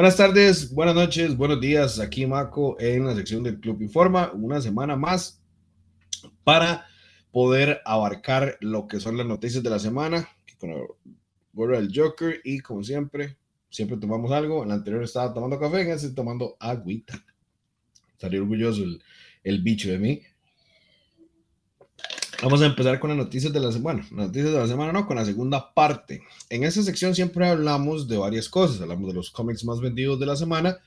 Buenas tardes, buenas noches, buenos días. Aquí Maco en la sección del Club Informa. Una semana más para poder abarcar lo que son las noticias de la semana. Con el del Joker y como siempre, siempre tomamos algo. En la anterior estaba tomando café, en este tomando agüita. Estaría orgulloso el, el bicho de mí. Vamos a empezar con las noticias de la semana. Bueno, noticias de la semana no, con la segunda parte. En esta sección siempre hablamos de varias cosas. Hablamos de los cómics más vendidos de la semana,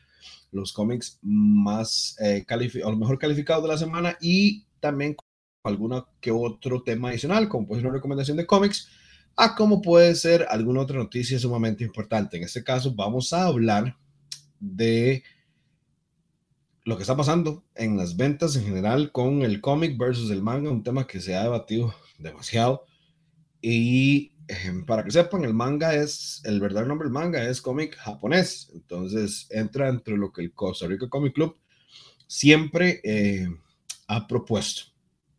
los cómics más eh, lo mejor calificados de la semana y también alguno que otro tema adicional, como puede ser una recomendación de cómics, a como puede ser alguna otra noticia sumamente importante. En este caso vamos a hablar de lo que está pasando en las ventas en general con el cómic versus el manga, un tema que se ha debatido demasiado. Y em, para que sepan, el manga es, el verdadero nombre del manga es cómic japonés. Entonces entra entre lo que el Costa Rica Comic Club siempre eh, ha propuesto.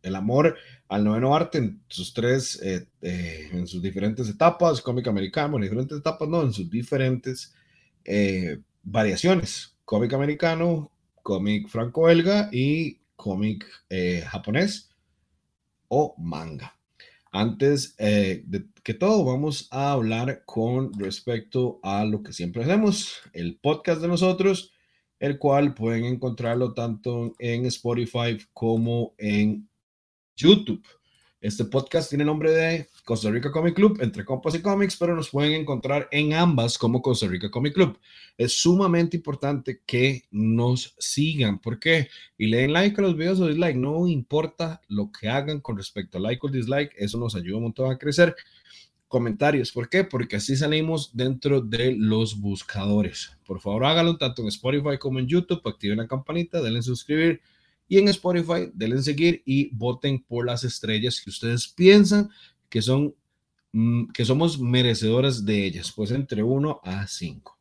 El amor al noveno arte en sus tres, eh, eh, en sus diferentes etapas, cómic americano, en diferentes etapas, no, en sus diferentes variaciones. Cómic americano, cómic franco-belga y cómic eh, japonés o manga. Antes eh, de que todo, vamos a hablar con respecto a lo que siempre hacemos, el podcast de nosotros, el cual pueden encontrarlo tanto en Spotify como en YouTube. Este podcast tiene nombre de Costa Rica Comic Club, entre compas y cómics, pero nos pueden encontrar en ambas como Costa Rica Comic Club. Es sumamente importante que nos sigan. ¿Por qué? Y le den like a los videos o dislike. No importa lo que hagan con respecto a like o dislike, eso nos ayuda un montón a crecer. Comentarios, ¿por qué? Porque así salimos dentro de los buscadores. Por favor, háganlo tanto en Spotify como en YouTube. Activen la campanita, denle suscribir y en Spotify, denle seguir y voten por las estrellas que ustedes piensan que son mm, que somos merecedoras de ellas, pues entre 1 a 5.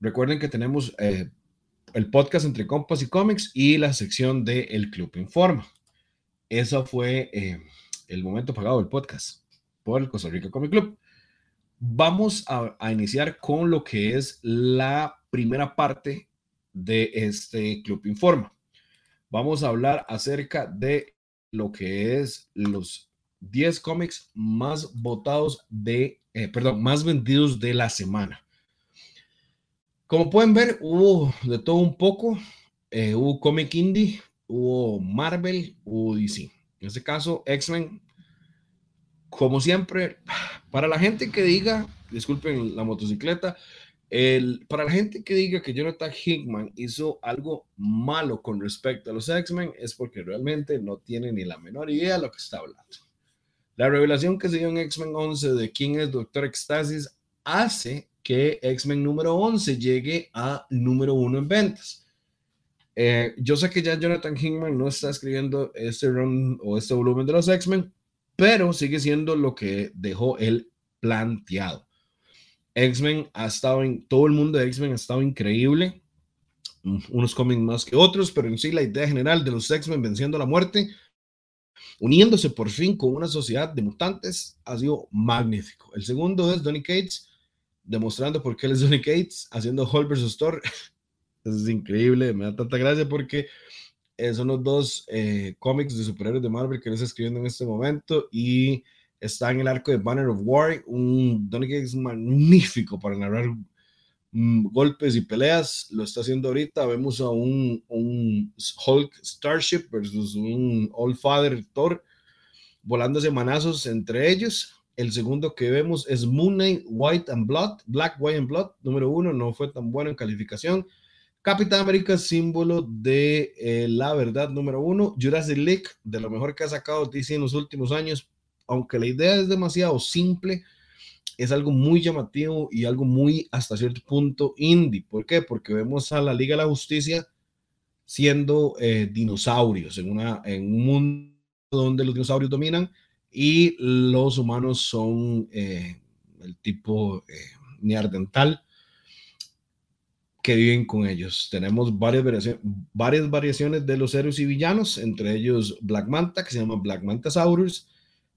Recuerden que tenemos eh, el podcast entre compas y cómics y la sección de El Club Informa. Eso fue eh, el momento pagado del podcast por el Costa Rica Comic Club. Vamos a iniciar con lo que es la primera parte de este Club Informa vamos a hablar acerca de lo que es los 10 cómics más votados de, eh, perdón, más vendidos de la semana. Como pueden ver, hubo de todo un poco. Eh, hubo cómic indie, hubo Marvel, hubo DC. En este caso, X-Men, como siempre, para la gente que diga, disculpen la motocicleta, el, para la gente que diga que Jonathan Hickman hizo algo malo con respecto a los X-Men es porque realmente no tiene ni la menor idea de lo que está hablando. La revelación que se dio en X-Men 11 de quién es Doctor Ecstasis hace que X-Men número 11 llegue a número 1 en ventas. Eh, yo sé que ya Jonathan Hickman no está escribiendo este run o este volumen de los X-Men, pero sigue siendo lo que dejó él planteado. X-Men ha estado en, todo el mundo de X-Men ha estado increíble, unos cómics más que otros, pero en sí la idea general de los X-Men venciendo la muerte, uniéndose por fin con una sociedad de mutantes, ha sido magnífico. El segundo es Donny Cates, demostrando por qué él es Donny Cates, haciendo Hulk vs. Thor. Es increíble, me da tanta gracia porque son los dos eh, cómics de superhéroes de Marvel que él está escribiendo en este momento y está en el arco de Banner of War, un Donny es magnífico para narrar mm, golpes y peleas, lo está haciendo ahorita, vemos a un, Hulk Starship versus un All Father Thor volándose manazos entre ellos. El segundo que vemos es Moon Knight White and Blood, Black, White and Blood, número uno, no fue tan bueno en calificación. Capitán América, símbolo de eh, la verdad, número uno. Jurassic League, de lo mejor que ha sacado DC en los últimos años, aunque la idea es demasiado simple, es algo muy llamativo y algo muy hasta cierto punto indie. ¿Por qué? Porque vemos a la Liga de la Justicia siendo eh, dinosaurios en, una, en un mundo donde los dinosaurios dominan y los humanos son eh, el tipo eh, que viven con ellos. Tenemos varias variaciones, varias variaciones de los héroes y villanos, entre ellos Black Manta, que se llama Black Mantasaurus,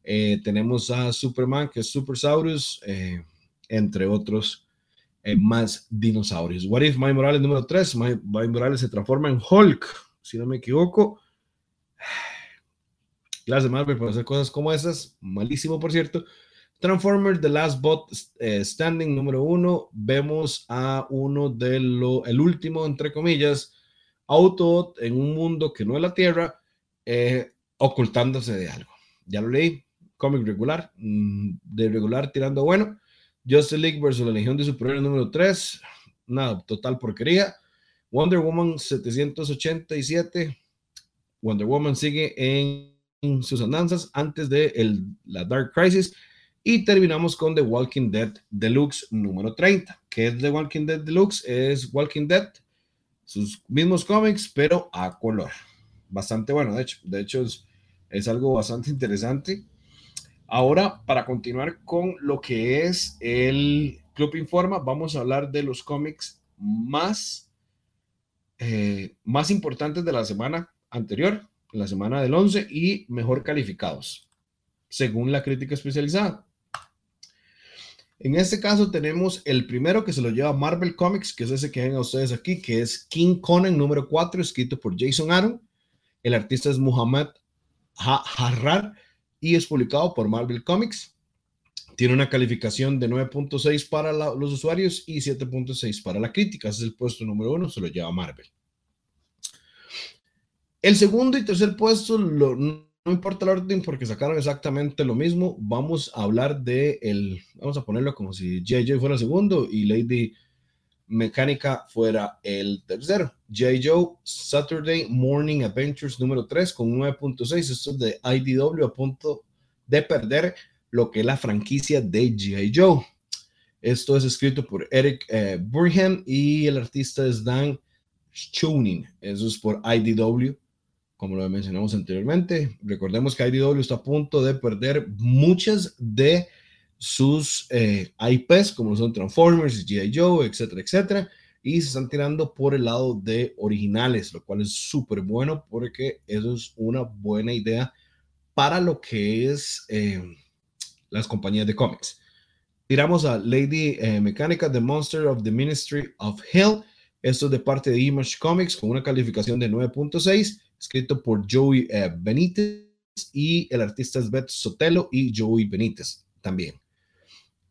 eh, tenemos a Superman, que es Super Saurus, eh, entre otros eh, más dinosaurios. What if Mike Morales número 3? Mike, Morales se transforma en Hulk, si no me equivoco. Gracias Marvel por hacer cosas como esas. Malísimo, por cierto. Transformers The Last Bot eh, Standing número 1. Vemos a uno de lo, el último, entre comillas, Autobot en un mundo que no es la Tierra, eh, ocultándose de algo. Ya lo leí, cómic regular, mm, de regular tirando bueno. Justice League versus la Legión de Superiores número 3, nada, total porquería. Wonder Woman 787, Wonder Woman sigue en sus andanzas antes de el, la Dark Crisis. Y terminamos con The Walking Dead Deluxe número 30. ¿Qué es The Walking Dead Deluxe? Es Walking Dead, sus mismos cómics, pero a color. Bastante bueno, de hecho. De hecho, es, es algo bastante interesante. Ahora, para continuar con lo que es el Club Informa, vamos a hablar de los cómics más, eh, más importantes de la semana anterior, la semana del 11, y mejor calificados, según la crítica especializada. En este caso tenemos el primero que se lo lleva Marvel Comics, que es ese que ven a ustedes aquí, que es King Conan número 4, escrito por Jason Aaron. El artista es Muhammad Harrar y es publicado por Marvel Comics. Tiene una calificación de 9.6 para los usuarios y 7.6 para la crítica. Ese es el puesto número uno, se lo lleva Marvel. El segundo y tercer puesto, no importa el orden porque sacaron exactamente lo mismo. Vamos a hablar de el, vamos a ponerlo como si JJ fuera el segundo y Lady Mecánica fuera el tercero. J. Joe Saturday Morning Adventures número 3 con 9.6. Esto es de IDW a punto de perder lo que es la franquicia de G.I. Joe. Esto es escrito por Eric eh, Burham y el artista es Dan Schoening. Eso es por IDW, como lo mencionamos anteriormente. Recordemos que IDW está a punto de perder muchas de sus eh, IPs, como son Transformers, G.I. Joe, etcétera, etcétera, y se están tirando por el lado de originales, lo cual es súper bueno porque eso es una buena idea para lo que es eh, las compañías de cómics. Tiramos a Lady eh, Mecánica, The Monster of the Ministry of Hell. Esto es de parte de Image Comics con una calificación de 9.6, escrito por Joey Benítez y el artista es Beth Sotelo y Joey Benítez también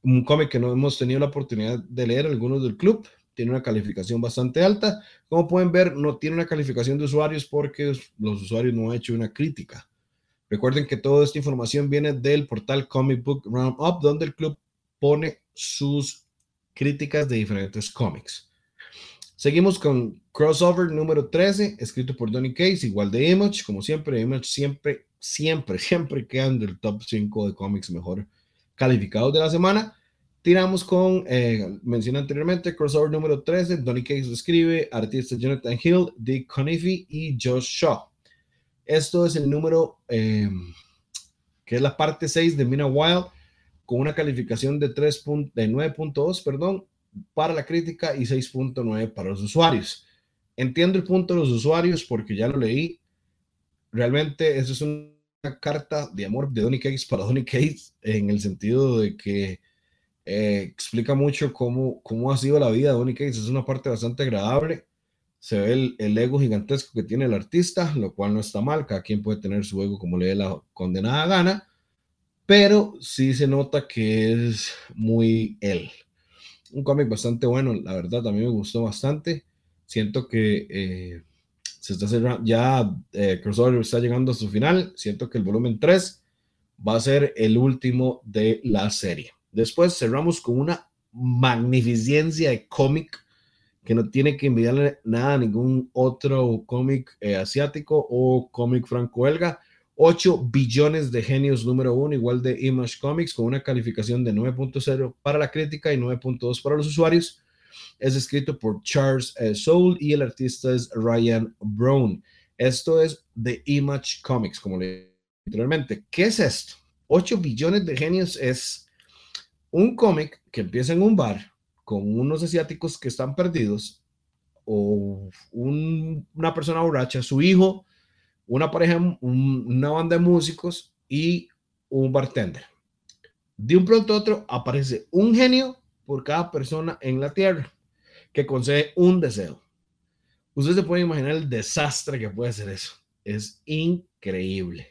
un cómic que no hemos tenido la oportunidad de leer, algunos del club. Tiene una calificación bastante alta. Como pueden ver, no tiene una calificación de usuarios porque los usuarios no han hecho una crítica. Recuerden que toda esta información viene del portal Comic Book Roundup, donde el club pone sus críticas de diferentes cómics. Seguimos con Crossover número 13, escrito por Donny Case, igual de Image, como siempre, Image siempre, siempre, siempre quedan del top 5 de cómics mejor calificados de la semana. Tiramos con, eh, mencioné anteriormente, crossover número 13, Donny Case escribe, artistas Jonathan Hill, Dick Coniffy y Josh Shaw. Esto es el número, em, que es la parte 6 de Mina Wild, con una calificación de, 3 de 9.2, perdón, para la crítica y 6.9 para los usuarios. Entiendo el punto de los usuarios porque ya lo leí. Realmente eso es un carta de amor de Donny Cates para Donny Cates en el sentido de que eh, explica mucho cómo, cómo ha sido la vida de Donny Cates. Es una parte bastante agradable. Se ve el, el, ego gigantesco que tiene el artista, lo cual no está mal. Cada quien puede tener su ego como le dé la condenada gana, pero sí se nota que es muy él. Un cómic bastante bueno, la verdad, a mí me gustó bastante. Siento que eh, se está cerrando, ya eh, Crossover está llegando a su final. Siento que el volumen 3 va a ser el último de la serie. Después cerramos con una magnificencia de cómic que no tiene que envidiarle nada a ningún otro cómic eh, asiático o cómic franco-belga. 8 billones de genios número 1, igual de Image Comics, con una calificación de 9.0 para la crítica y 9.2 para los usuarios. Es escrito por Charles eh, Soule y el artista es Ryan Brown. Esto es The Image Comics, como le anteriormente. ¿Qué es esto? 8 billones de genios es un cómic que empieza en un bar con unos asiáticos que están perdidos o una persona borracha, su hijo, una pareja, una banda de músicos y un bartender. De un pronto a otro aparece un genio por cada persona en la tierra que concede un deseo. Ustedes se pueden imaginar el desastre que puede ser eso. Es increíble.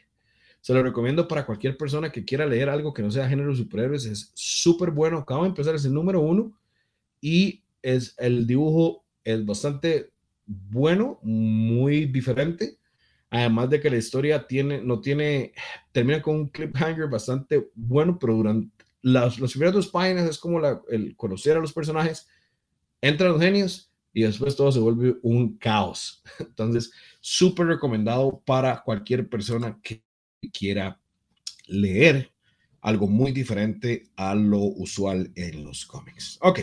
Se lo recomiendo para cualquier persona que quiera leer algo que no sea género superhéroes. Es súper bueno. Acabo de empezar, es el número uno. Y es el dibujo es bastante bueno, muy diferente. Además de que la historia tiene, no tiene, termina con un cliffhanger bastante bueno, pero durante las, los primeros dos páginas es como el conocer a los personajes, entran los genios y después todo se vuelve un caos. Entonces, súper recomendado para cualquier persona que quiera leer algo muy diferente a lo usual en los cómics. Ok.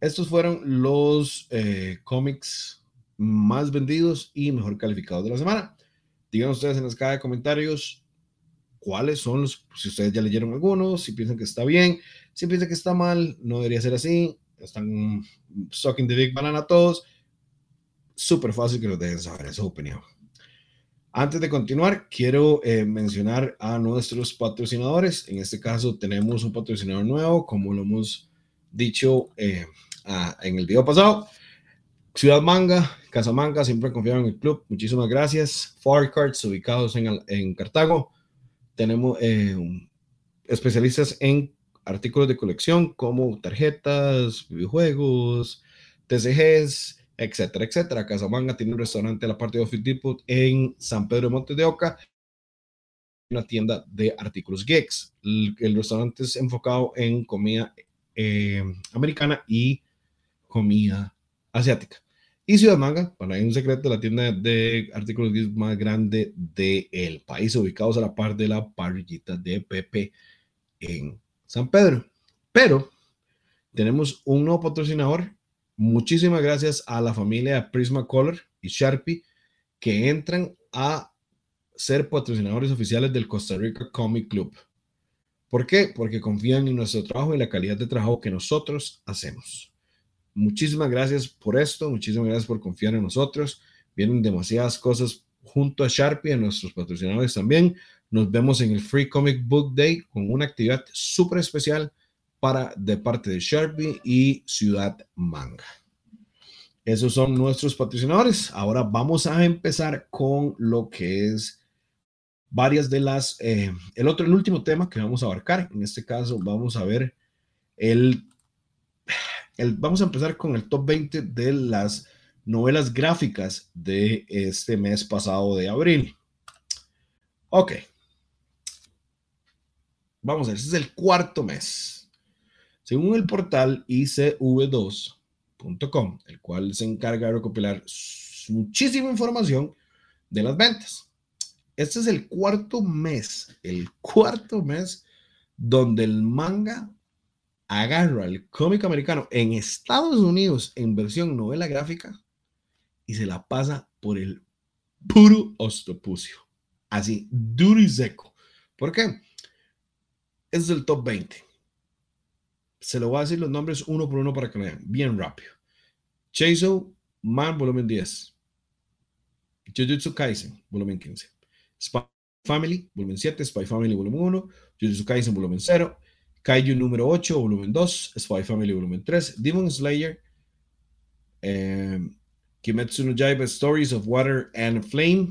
Estos fueron los eh, cómics más vendidos y mejor calificados de la semana. Digan ustedes en la caja de comentarios cuáles son los, si ustedes ya leyeron algunos, si piensan que está bien, si piensan que está mal, no debería ser así, están sucking the big banana todos. Súper fácil que nos dejen saber esa opinión. Antes de continuar, quiero eh, mencionar a nuestros patrocinadores. En este caso tenemos un patrocinador nuevo, como lo hemos dicho eh, en el video pasado. Ciudad Manga, Casa Manga, siempre confiaron en el club. Muchísimas gracias. Far Cards, ubicados en, en Cartago. Tenemos eh, especialistas en artículos de colección como tarjetas, videojuegos, TCGs, etcétera, etcétera. Casa Manga tiene un restaurante a la parte de Office Depot en San Pedro de Montes de Oca, una tienda de artículos geeks. El, restaurante es enfocado en comida eh, americana y comida asiática. Y Ciudad Manga, para un secreto, la tienda de artículos más grande del país, ubicados a la par de la parrillita de Pepe en San Pedro. Pero tenemos un nuevo patrocinador. Muchísimas gracias a la familia Prisma Color y Sharpie que entran a ser patrocinadores oficiales del Costa Rica Comic Club. ¿Por qué? Porque confían en nuestro trabajo y la calidad de trabajo que nosotros hacemos. Muchísimas gracias por esto, muchísimas gracias por confiar en nosotros. Vienen demasiadas cosas junto a Sharpie, a nuestros patrocinadores también. Nos vemos en el Free Comic Book Day con una actividad súper especial para de parte de Sharpie y Ciudad Manga. Esos son nuestros patrocinadores. Ahora vamos a empezar con lo que es varias de las, eh, el otro, el último tema que vamos a abarcar. En este caso vamos a ver el vamos a empezar con el top 20 de las novelas gráficas de este mes pasado de abril. Ok. Vamos a ver, este es el cuarto mes. Según el portal ICV2.com, el cual se encarga de recopilar muchísima información de las ventas. Este es el cuarto mes, el cuarto mes donde el manga agarra el cómic americano en Estados Unidos en versión novela gráfica y se la pasa por el puro ostopucio. Así, duro y seco. ¿Por qué? Es el top 20. Se lo voy a decir los nombres uno por uno para que lo vean, bien rápido. Chainsaw Man, volumen 10. Jujutsu Kaisen, volumen 15. Spy Family, volumen 7. Spy Family, volumen 1. Jujutsu Kaisen, volumen 0. Kaiju número 8, volumen 2, Spy Family volumen 3, Demon Slayer, eh, Kimetsu no Yaiba Stories of Water and Flame,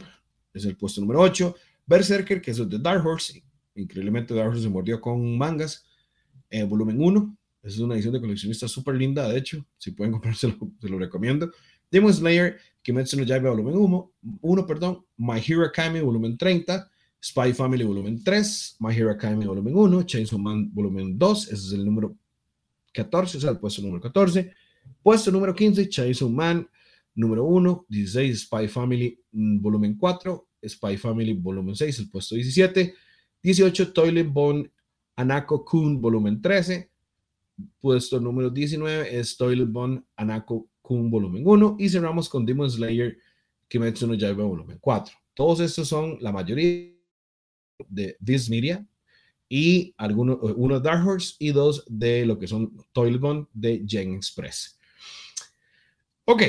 es el puesto número 8, Berserker, que es de Dark Horse, increíblemente Dark Horse se mordió con mangas, eh, volumen 1, es una edición de coleccionista súper linda, de hecho, si pueden comprárselo, se lo recomiendo. Demon Slayer, Kimetsu no Yaiba volumen 1, 1 perdón, My Hero Academy volumen 30, Spy Family volumen 3, My Hero Academy volumen 1, Chainsaw Man volumen 2, ese es el número 14, o sea, el puesto número 14. Puesto número 15, Chainsaw Man número 1, 16, Spy Family mm, volumen 4, Spy Family volumen 6, el puesto 17. 18, Toilet Bone Anako Kun volumen 13. Puesto número 19 es Toilet Bone Anako Kun volumen 1. Y cerramos con Demon Slayer Kimetsu no Yaiba volumen 4. Todos estos son la mayoría de This Media y algunos, uno de Dark Horse y dos de lo que son Gun de Gen Express. Ok.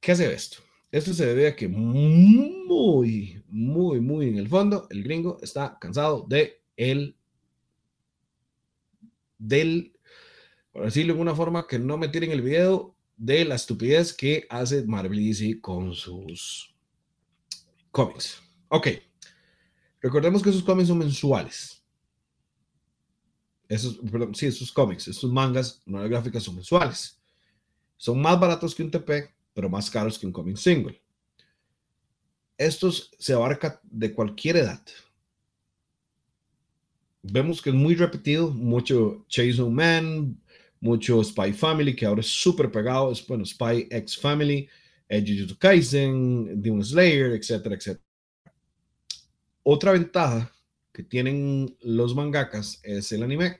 ¿Qué hace esto? Esto se debe a que muy, muy, muy en el fondo, el gringo está cansado de el del, por decirlo de una forma que no me tiren el video, de la estupidez que hace Marvel DC con sus cómics. Ok, recordemos que esos cómics son mensuales. Esos, sí, esos cómics, estos mangas, no gráficas son mensuales. Son más baratos que un TP, pero más caros que un cómic single. Estos se abarca de cualquier edad. Vemos que es muy repetido, mucho Chase Man, mucho Spy Family, que ahora es súper pegado, es bueno, Spy X Family, Jujutsu Kaisen, Demon Slayer, etcétera, etcétera. Otra ventaja que tienen los mangakas es el anime.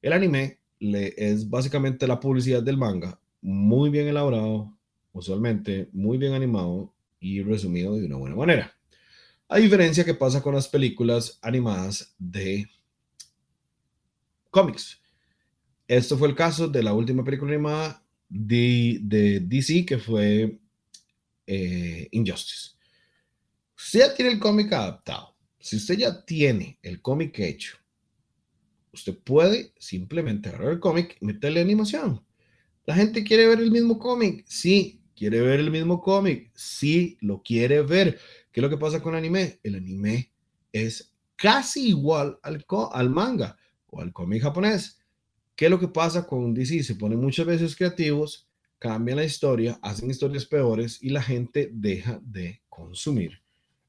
El anime es básicamente la publicidad del manga, muy bien elaborado, usualmente muy bien animado y resumido de una buena manera. A diferencia que pasa con las películas animadas de cómics. Esto fue el caso de la última película animada de, de DC que fue eh, Injustice. Usted ya tiene el cómic adaptado. Si usted ya tiene el cómic hecho, usted puede simplemente agarrar el cómic y meterle animación. La gente quiere ver el mismo cómic. Sí, quiere ver el mismo cómic. Sí, lo quiere ver. ¿Qué es lo que pasa con anime? El anime es casi igual al, al manga o al cómic japonés. ¿Qué es lo que pasa con DC? Se ponen muchas veces creativos, cambian la historia, hacen historias peores y la gente deja de consumir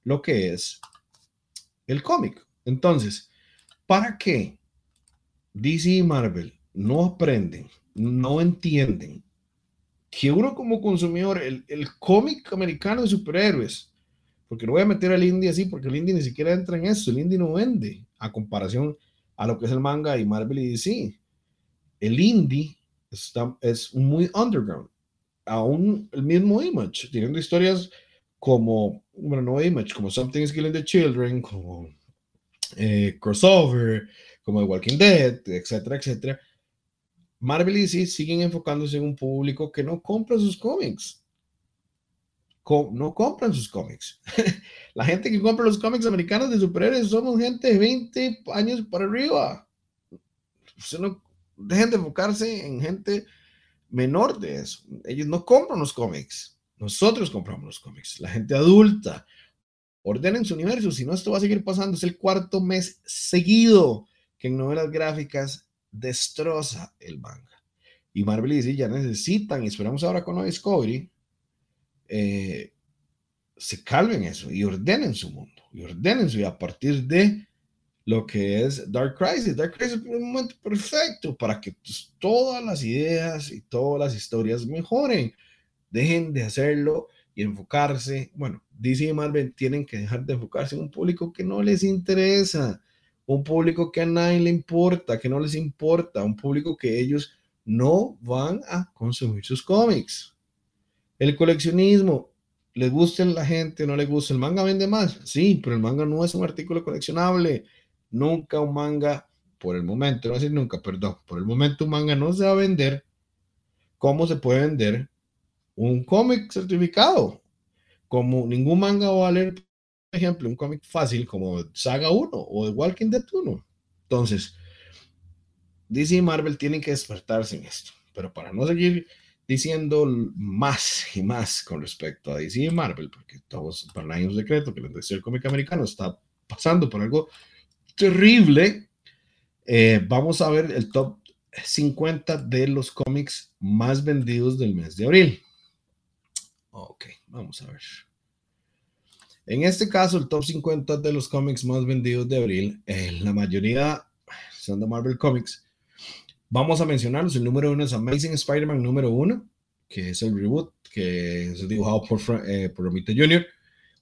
lo que es el cómic. Entonces, ¿para qué DC y Marvel no aprenden, no entienden que uno como consumidor, el, el cómic americano de superhéroes, porque no voy a meter al indie así, porque el indie ni siquiera entra en eso, el indie no vende a comparación a lo que es el manga y Marvel y DC el indie está, es muy underground. Aún el mismo Image, teniendo historias como, bueno, no Image, como Something is Killing the Children, como eh, Crossover, como The Walking Dead, etcétera, etcétera. Marvel y DC siguen enfocándose en un público que no compra sus cómics. no compran sus cómics. La gente que compra los cómics americanos de superhéroes somos gente de 20 años para arriba. Usted no, dejen de enfocarse en gente menor de eso. Ellos no compran los cómics. Nosotros compramos los cómics. La gente adulta. Ordenen su universo. Si no, esto va a seguir pasando. Es el cuarto mes seguido que en novelas gráficas destroza el manga. Y Marvel DC ya necesitan, y esperamos ahora con la Discovery, eh, se calven eso y ordenen su mundo. Y ordenen su. Y a partir de lo que es Dark Crisis. Dark Crisis es un momento perfecto para que pues, todas las ideas y todas las historias mejoren. Dejen de hacerlo y enfocarse. Bueno, DC y Marvel tienen que dejar de enfocarse en un público que no les interesa, un público que a nadie le importa, que no les importa, un público que ellos no van a consumir sus cómics. El coleccionismo, ¿les gusta la gente no les gusta? ¿El manga vende más? Sí, pero el manga no es un artículo coleccionable nunca un manga, por el momento, no decir nunca, perdón, por el momento un manga no se va a vender como se puede vender un cómic certificado. Como ningún manga va a valer, por ejemplo, un cómic fácil como Saga 1 o The Walking Dead 1. Entonces, DC y Marvel tienen que despertarse en esto. Pero para no seguir diciendo más y más con respecto a DC y Marvel, porque todos para nadie un secreto que la industria cómic americano está pasando por algo terrible. Eh, vamos a ver el top 50 de los cómics más vendidos del mes de abril. Ok, vamos a ver. En este caso, el top 50 de los cómics más vendidos de abril, eh, la mayoría son de Marvel Comics. Vamos a mencionarlos. El número uno es Amazing Spider-Man número uno, que es el reboot, que es dibujado por, eh, por Romita Jr.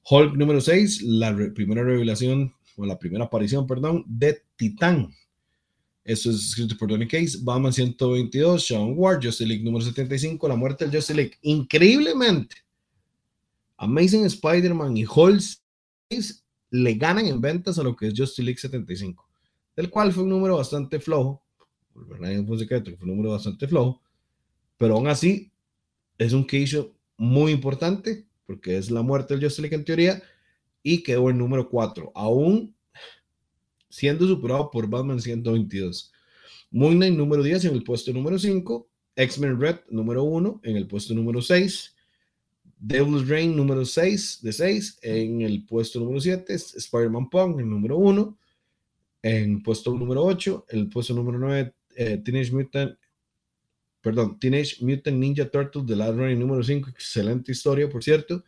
Hulk número 6, la primera revelación o la primera aparición, perdón, de Titán. Eso es escrito por Donny Case, Batman 122, Sean Ward, Justice League número 75, La muerte del Justice League. Increíblemente, Amazing Spider-Man y Hulk le ganan en ventas a lo que es Justice League 75, del cual fue un número bastante flojo, secreto, fue un número bastante flojo, pero aún así es un case muy importante porque es la muerte del Justice League en teoría y quedó en número 4, aún siendo superado por Batman 122. Moon Knight número 10 en el puesto número 5, X-Men Red número 1 en el puesto número 6, Devil's Reign número 6 de 6 en el puesto número 7, Spider-Man Punk el número 1, en puesto número 8, el puesto número 9, eh, Teenage Mutant, perdón, Teenage Mutant Ninja Turtles de Last Running número 5, excelente historia, por cierto.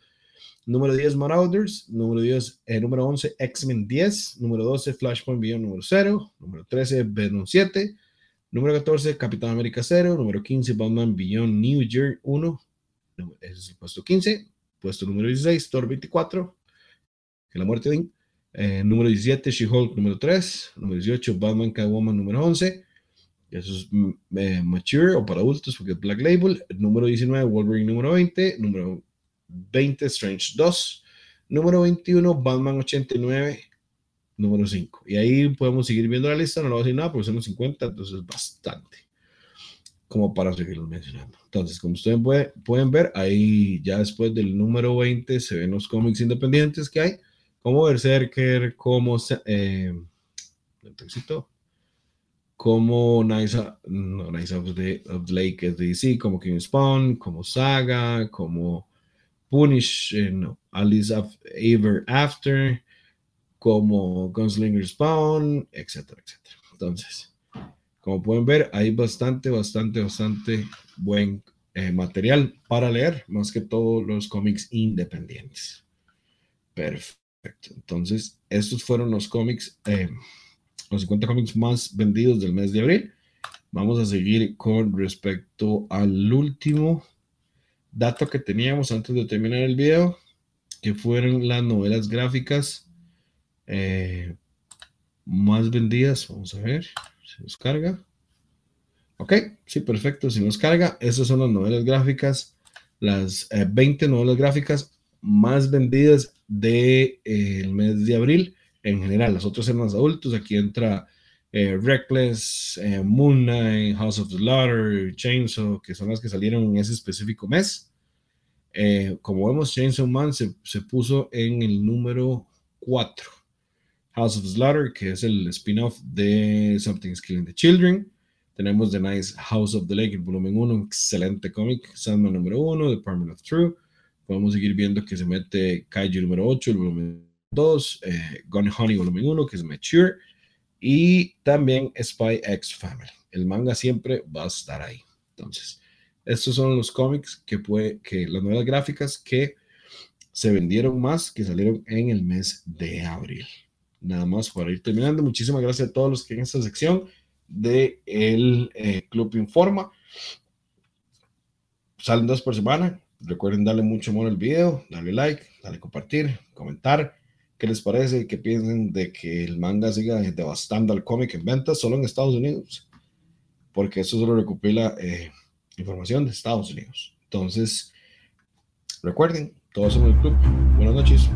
Número 10, Marauders. Número 10, eh, número 11, X-Men 10. Número 12, Flashpoint Beyond número 0. Número 13, Venom 7. Número 14, Capitán América 0. Número 15, Batman Beyond New Year 1. Ese es el puesto 15. Puesto número 16, Thor 24. Que la muerte de eh, número 17, She-Hulk número 3. Número 18, Batman Catwoman número 11. Eso es mm, eh, mature o para adultos porque es Black Label. Número 19, Wolverine número 20. Número 20, Strange 2. Número 21, Batman 89. Número 5. Y ahí podemos seguir viendo la lista. No lo voy a decir nada porque son los 50, entonces es bastante. Como para seguirlos mencionando. Entonces, como ustedes pueden ver, ahí ya después del número 20 se ven los cómics independientes que hay, como Berserker, como eh, como Nice, no, Nice of, the, of Lake es DC, como King Spawn, como Saga, como Punish, eh, no, Alice of Ever After, como Gunslinger Spawn, etcétera, etcétera. Entonces, como pueden ver, hay bastante, bastante, bastante buen eh, material para leer, más que todos los cómics independientes. Perfecto. Entonces, estos fueron los cómics. Eh, los 50 cómics más vendidos del mes de abril. Vamos a seguir con respecto al último dato que teníamos antes de terminar el video, que fueron las novelas gráficas eh, más vendidas. Vamos a ver nos carga. Ok, sí, perfecto. Si nos carga, esas son las novelas gráficas, las 20 eh, novelas gráficas más vendidas del de, eh, mes de abril en general. Las otras eran más adultos. Aquí entra eh, Reckless, eh, Moon Knight, House of the Slaughter, Chainsaw, que son las que salieron en ese específico mes. Como vemos, Chainsaw Man se, se, puso en el número 4. House of Slaughter, que es el spin-off de Something's Killing the Children. Tenemos The Nice House of the Lake, el volumen 1, un excelente cómic. Sandman número 1, The Department of True. Podemos seguir viendo que se mete Kaiju número 8, el volumen 2, eh, Gone Honey volumen 1, que es Mature, y también Spy X Family. El manga siempre va a estar ahí. Entonces, estos son los cómics que puede, que las novelas gráficas que se vendieron más, que salieron en el mes de abril. Nada más para ir terminando. Muchísimas gracias a todos los que en esta sección de el eh, Club Informa. Salen dos por semana. Recuerden darle mucho amor al video, darle like, darle compartir, comentar ¿Qué les parece? ¿Qué piensen de que el manga siga devastando al cómic en ventas solo en Estados Unidos? Porque eso solo recopila eh, información de Estados Unidos. Entonces, recuerden, todos somos el club. Buenas noches.